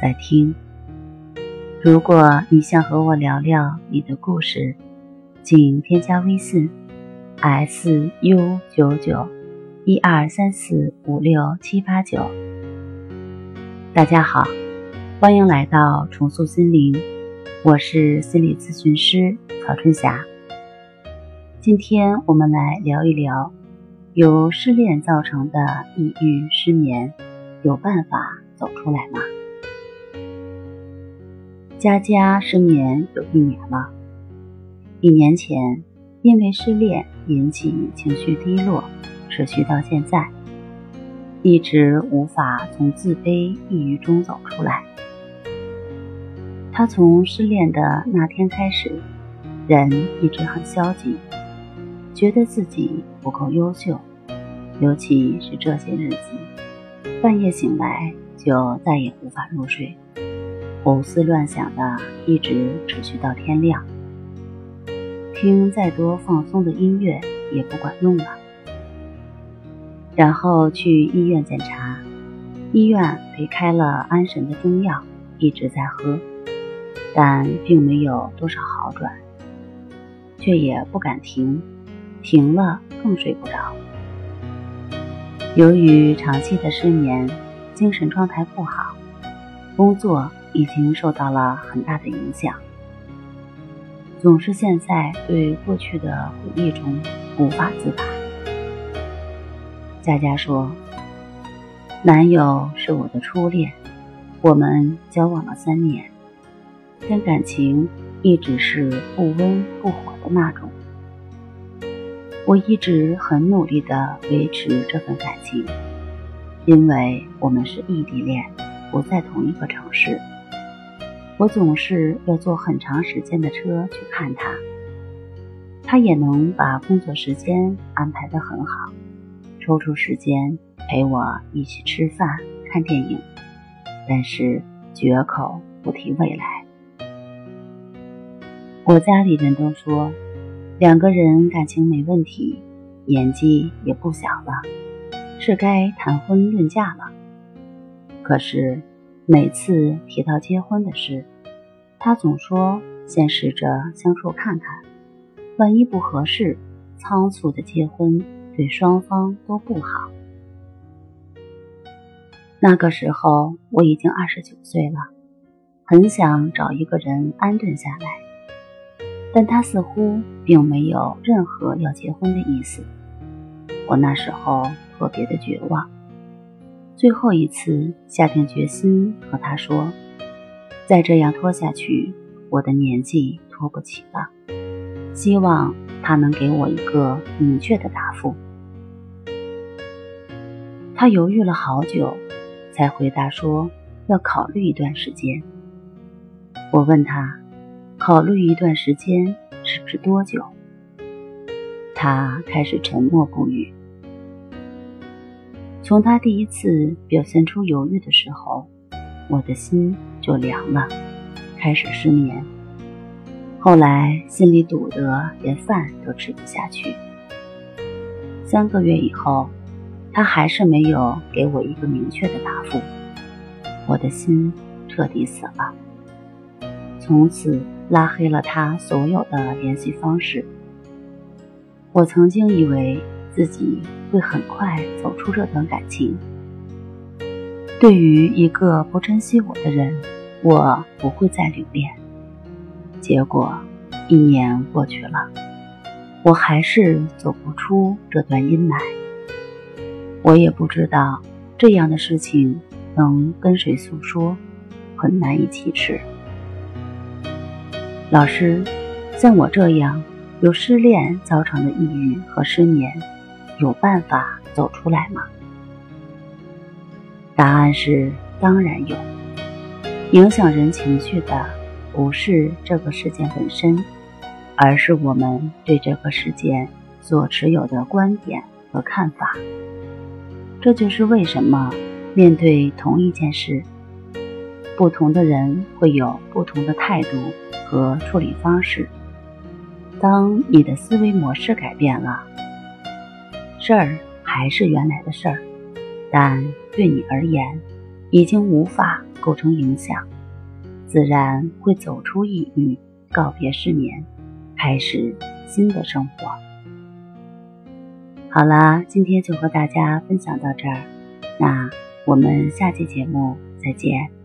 在听。如果你想和我聊聊你的故事，请添加微信 s u 九九一二三四五六七八九。大家好，欢迎来到重塑心灵，我是心理咨询师曹春霞。今天我们来聊一聊由失恋造成的抑郁失眠，有办法走出来吗？佳佳失眠有一年了。一年前，因为失恋引起情绪低落，持续到现在，一直无法从自卑抑郁中走出来。他从失恋的那天开始，人一直很消极，觉得自己不够优秀，尤其是这些日子，半夜醒来就再也无法入睡。胡思乱想的，一直持续到天亮。听再多放松的音乐也不管用了。然后去医院检查，医院给开了安神的中药，一直在喝，但并没有多少好转，却也不敢停，停了更睡不着。由于长期的失眠，精神状态不好，工作。已经受到了很大的影响，总是陷在对过去的回忆中无法自拔。佳佳说：“男友是我的初恋，我们交往了三年，但感情一直是不温不火的那种。我一直很努力的维持这份感情，因为我们是异地恋，不在同一个城市。”我总是要坐很长时间的车去看他，他也能把工作时间安排得很好，抽出时间陪我一起吃饭、看电影，但是绝口不提未来。我家里人都说，两个人感情没问题，年纪也不小了，是该谈婚论嫁了。可是。每次提到结婚的事，他总说先试着相处看看，万一不合适，仓促的结婚对双方都不好。那个时候我已经二十九岁了，很想找一个人安顿下来，但他似乎并没有任何要结婚的意思。我那时候特别的绝望。最后一次下定决心和他说：“再这样拖下去，我的年纪拖不起了。”希望他能给我一个明确的答复。他犹豫了好久，才回答说：“要考虑一段时间。”我问他：“考虑一段时间是指多久？”他开始沉默不语。从他第一次表现出犹豫的时候，我的心就凉了，开始失眠。后来心里堵得连饭都吃不下去。三个月以后，他还是没有给我一个明确的答复，我的心彻底死了。从此拉黑了他所有的联系方式。我曾经以为。自己会很快走出这段感情。对于一个不珍惜我的人，我不会再留恋。结果一年过去了，我还是走不出这段阴霾。我也不知道这样的事情能跟谁诉说，很难以启齿。老师，像我这样由失恋造成的抑郁和失眠。有办法走出来吗？答案是当然有，影响人情绪的不是这个事件本身，而是我们对这个事件所持有的观点和看法。这就是为什么面对同一件事，不同的人会有不同的态度和处理方式。当你的思维模式改变了，事儿还是原来的事儿，但对你而言，已经无法构成影响，自然会走出抑郁，告别失眠，开始新的生活。好啦，今天就和大家分享到这儿，那我们下期节目再见。